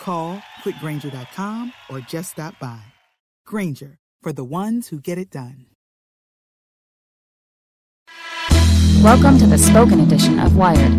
Call quickgrainger.com or just stop by. Grainger, for the ones who get it done. Welcome to the spoken edition of Wired.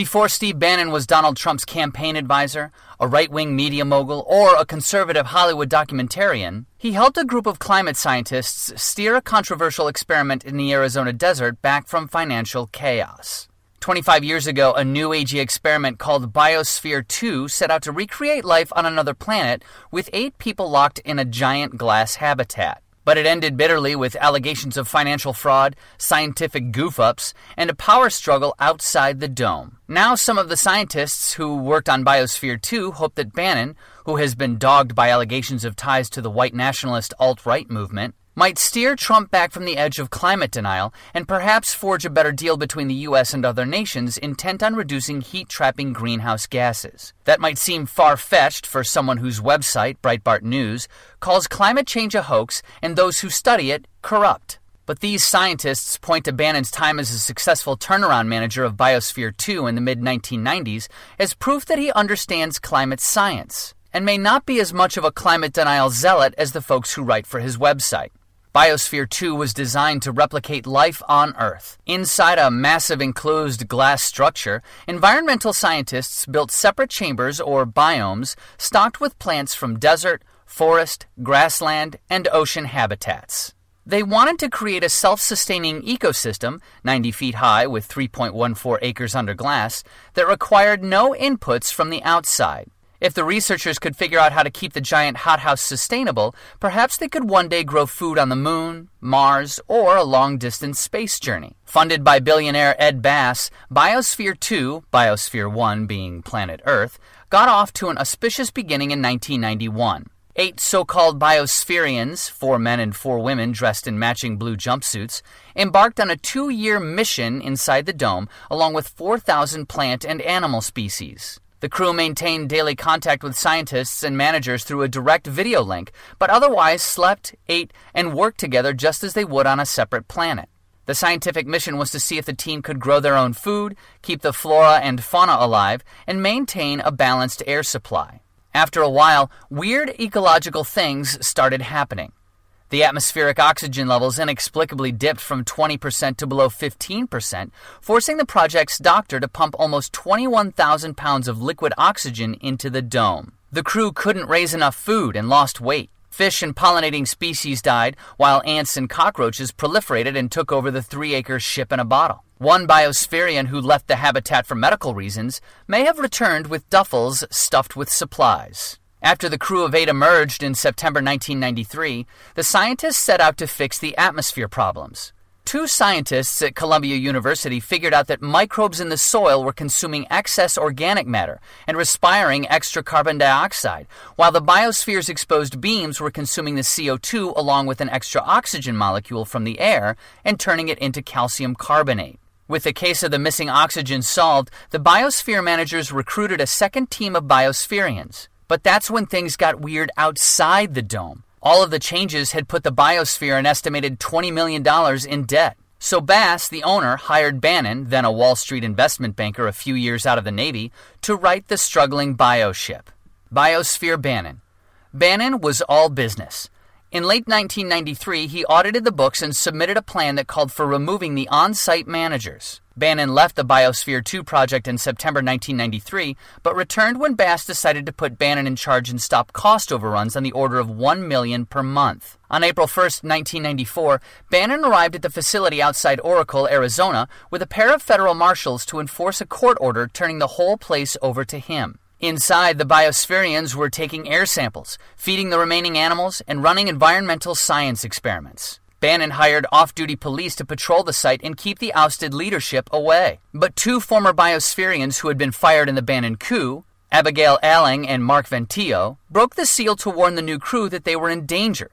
Before Steve Bannon was Donald Trump's campaign advisor, a right wing media mogul, or a conservative Hollywood documentarian, he helped a group of climate scientists steer a controversial experiment in the Arizona desert back from financial chaos. 25 years ago, a new agey experiment called Biosphere 2 set out to recreate life on another planet with eight people locked in a giant glass habitat. But it ended bitterly with allegations of financial fraud, scientific goof ups, and a power struggle outside the dome. Now, some of the scientists who worked on Biosphere 2 hope that Bannon, who has been dogged by allegations of ties to the white nationalist alt right movement, might steer Trump back from the edge of climate denial and perhaps forge a better deal between the U.S. and other nations intent on reducing heat trapping greenhouse gases. That might seem far fetched for someone whose website, Breitbart News, calls climate change a hoax and those who study it corrupt. But these scientists point to Bannon's time as a successful turnaround manager of Biosphere 2 in the mid 1990s as proof that he understands climate science and may not be as much of a climate denial zealot as the folks who write for his website. Biosphere 2 was designed to replicate life on Earth. Inside a massive enclosed glass structure, environmental scientists built separate chambers or biomes stocked with plants from desert, forest, grassland, and ocean habitats. They wanted to create a self sustaining ecosystem, 90 feet high with 3.14 acres under glass, that required no inputs from the outside. If the researchers could figure out how to keep the giant hothouse sustainable, perhaps they could one day grow food on the moon, Mars, or a long distance space journey. Funded by billionaire Ed Bass, Biosphere 2, Biosphere 1 being planet Earth, got off to an auspicious beginning in 1991. Eight so called biospherians, four men and four women dressed in matching blue jumpsuits, embarked on a two year mission inside the dome along with 4,000 plant and animal species. The crew maintained daily contact with scientists and managers through a direct video link, but otherwise slept, ate, and worked together just as they would on a separate planet. The scientific mission was to see if the team could grow their own food, keep the flora and fauna alive, and maintain a balanced air supply. After a while, weird ecological things started happening. The atmospheric oxygen levels inexplicably dipped from 20% to below 15%, forcing the project's doctor to pump almost 21,000 pounds of liquid oxygen into the dome. The crew couldn't raise enough food and lost weight. Fish and pollinating species died, while ants and cockroaches proliferated and took over the three acre ship in a bottle. One biospherian who left the habitat for medical reasons may have returned with duffels stuffed with supplies. After the crew of eight emerged in September 1993, the scientists set out to fix the atmosphere problems. Two scientists at Columbia University figured out that microbes in the soil were consuming excess organic matter and respiring extra carbon dioxide, while the biosphere's exposed beams were consuming the CO2 along with an extra oxygen molecule from the air and turning it into calcium carbonate. With the case of the missing oxygen solved, the biosphere managers recruited a second team of biospherians. But that's when things got weird outside the dome. All of the changes had put the biosphere an estimated $20 million in debt. So Bass, the owner, hired Bannon, then a Wall Street investment banker a few years out of the Navy, to right the struggling bioship. Biosphere Bannon. Bannon was all business. In late 1993, he audited the books and submitted a plan that called for removing the on site managers. Bannon left the Biosphere 2 project in September 1993, but returned when Bass decided to put Bannon in charge and stop cost overruns on the order of 1 million per month. On April 1, 1994, Bannon arrived at the facility outside Oracle, Arizona, with a pair of federal marshals to enforce a court order turning the whole place over to him. Inside, the biospherians were taking air samples, feeding the remaining animals, and running environmental science experiments. Bannon hired off duty police to patrol the site and keep the ousted leadership away. But two former biospherians who had been fired in the Bannon coup, Abigail Alling and Mark Van Thillo, broke the seal to warn the new crew that they were in danger.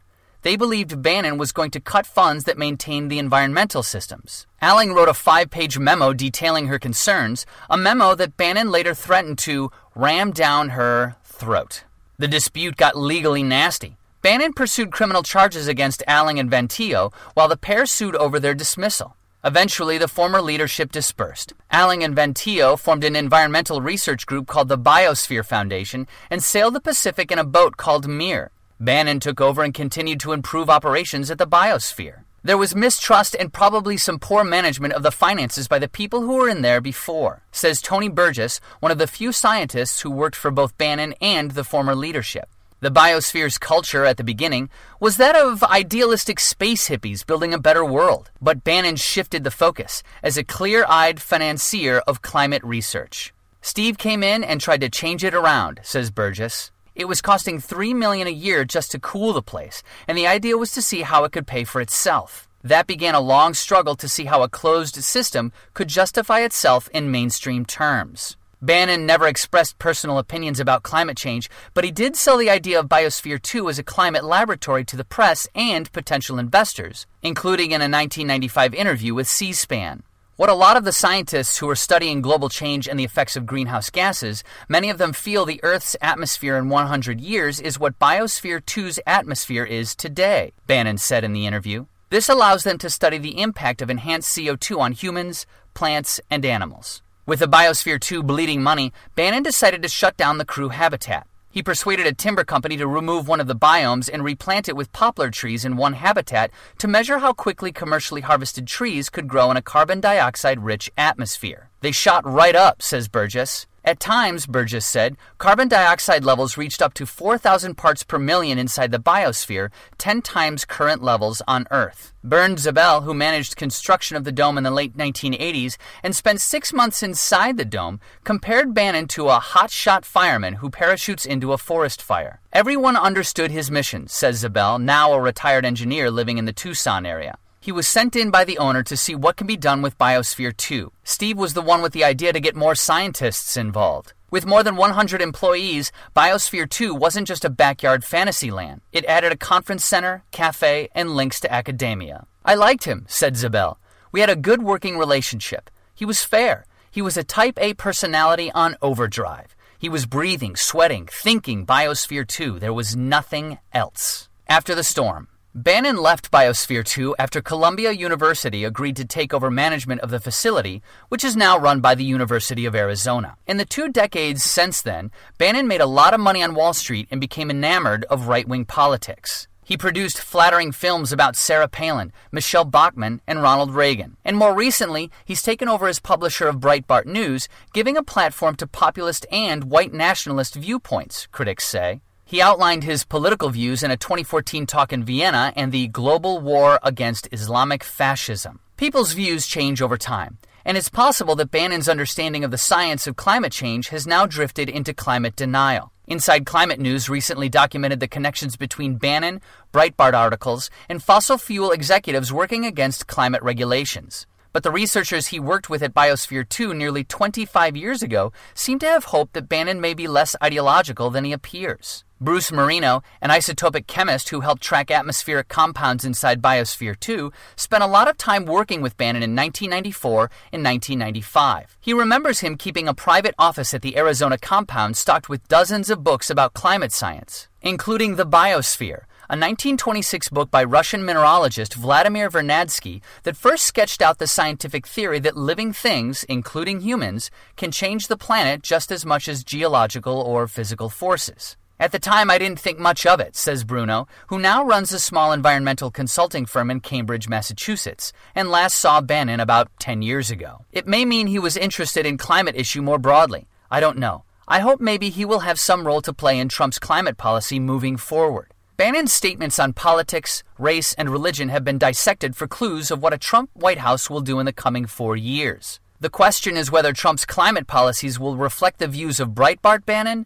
They believed Bannon was going to cut funds that maintained the environmental systems. Alling wrote a five page memo detailing her concerns, a memo that Bannon later threatened to ram down her throat. The dispute got legally nasty. Bannon pursued criminal charges against Alling and Van Thillo, while the pair sued over their dismissal. Eventually, the former leadership dispersed. Alling and Van Thillo formed an environmental research group called the Biosphere Foundation and sailed the Pacific in a boat called Mir. Bannon took over and continued to improve operations at the Biosphere. There was mistrust and probably some poor management of the finances by the people who were in there before, says Tony Burgess, one of the few scientists who worked for both Bannon and the former leadership. The biosphere's culture at the beginning was that of idealistic space hippies building a better world, but Bannon shifted the focus as a clear eyed financier of climate research. Steve came in and tried to change it around, says Burgess. It was costing three million a year just to cool the place, and the idea was to see how it could pay for itself. That began a long struggle to see how a closed system could justify itself in mainstream terms. Bannon never expressed personal opinions about climate change, but he did sell the idea of Biosphere 2 as a climate laboratory to the press and potential investors, including in a 1995 interview with C SPAN. What a lot of the scientists who are studying global change and the effects of greenhouse gases, many of them feel the Earth's atmosphere in 100 years is what Biosphere 2's atmosphere is today, Bannon said in the interview. This allows them to study the impact of enhanced CO2 on humans, plants, and animals. With the Biosphere 2 bleeding money, Bannon decided to shut down the crew habitat. He persuaded a timber company to remove one of the biomes and replant it with poplar trees in one habitat to measure how quickly commercially harvested trees could grow in a carbon dioxide rich atmosphere. They shot right up, says Burgess. At times, Burgess said, carbon dioxide levels reached up to 4,000 parts per million inside the biosphere, 10 times current levels on Earth. Bernd Zabel, who managed construction of the dome in the late 1980s and spent six months inside the dome, compared Bannon to a hotshot fireman who parachutes into a forest fire. Everyone understood his mission, says Zabel, now a retired engineer living in the Tucson area. He was sent in by the owner to see what can be done with Biosphere 2. Steve was the one with the idea to get more scientists involved. With more than 100 employees, Biosphere 2 wasn't just a backyard fantasy land. It added a conference center, cafe, and links to academia. I liked him, said Zabel. We had a good working relationship. He was fair. He was a type A personality on overdrive. He was breathing, sweating, thinking Biosphere 2. There was nothing else. After the storm, Bannon left Biosphere 2 after Columbia University agreed to take over management of the facility, which is now run by the University of Arizona. In the two decades since then, Bannon made a lot of money on Wall Street and became enamored of right wing politics. He produced flattering films about Sarah Palin, Michele Bachmann, and Ronald Reagan. And more recently, he's taken over as publisher of Breitbart News, giving a platform to populist and white nationalist viewpoints, critics say. He outlined his political views in a 2014 talk in Vienna and the global war against Islamic fascism. People's views change over time, and it's possible that Bannon's understanding of the science of climate change has now drifted into climate denial. Inside Climate News recently documented the connections between Bannon, Breitbart articles, and fossil fuel executives working against climate regulations. But the researchers he worked with at Biosphere 2 nearly 25 years ago seem to have hoped that Bannon may be less ideological than he appears. Bruce Marino, an isotopic chemist who helped track atmospheric compounds inside Biosphere 2, spent a lot of time working with Bannon in 1994 and 1995. He remembers him keeping a private office at the Arizona compound stocked with dozens of books about climate science, including The Biosphere, a 1926 book by Russian mineralogist Vladimir Vernadsky that first sketched out the scientific theory that living things, including humans, can change the planet just as much as geological or physical forces. At the time, I didn't think much of it, says Bruno, who now runs a small environmental consulting firm in Cambridge, Massachusetts, and last saw Bannon about 10 years ago. It may mean he was interested in climate issue more broadly. I don't know. I hope maybe he will have some role to play in Trump's climate policy moving forward. Bannon's statements on politics, race, and religion have been dissected for clues of what a Trump White House will do in the coming four years. The question is whether Trump's climate policies will reflect the views of Breitbart Bannon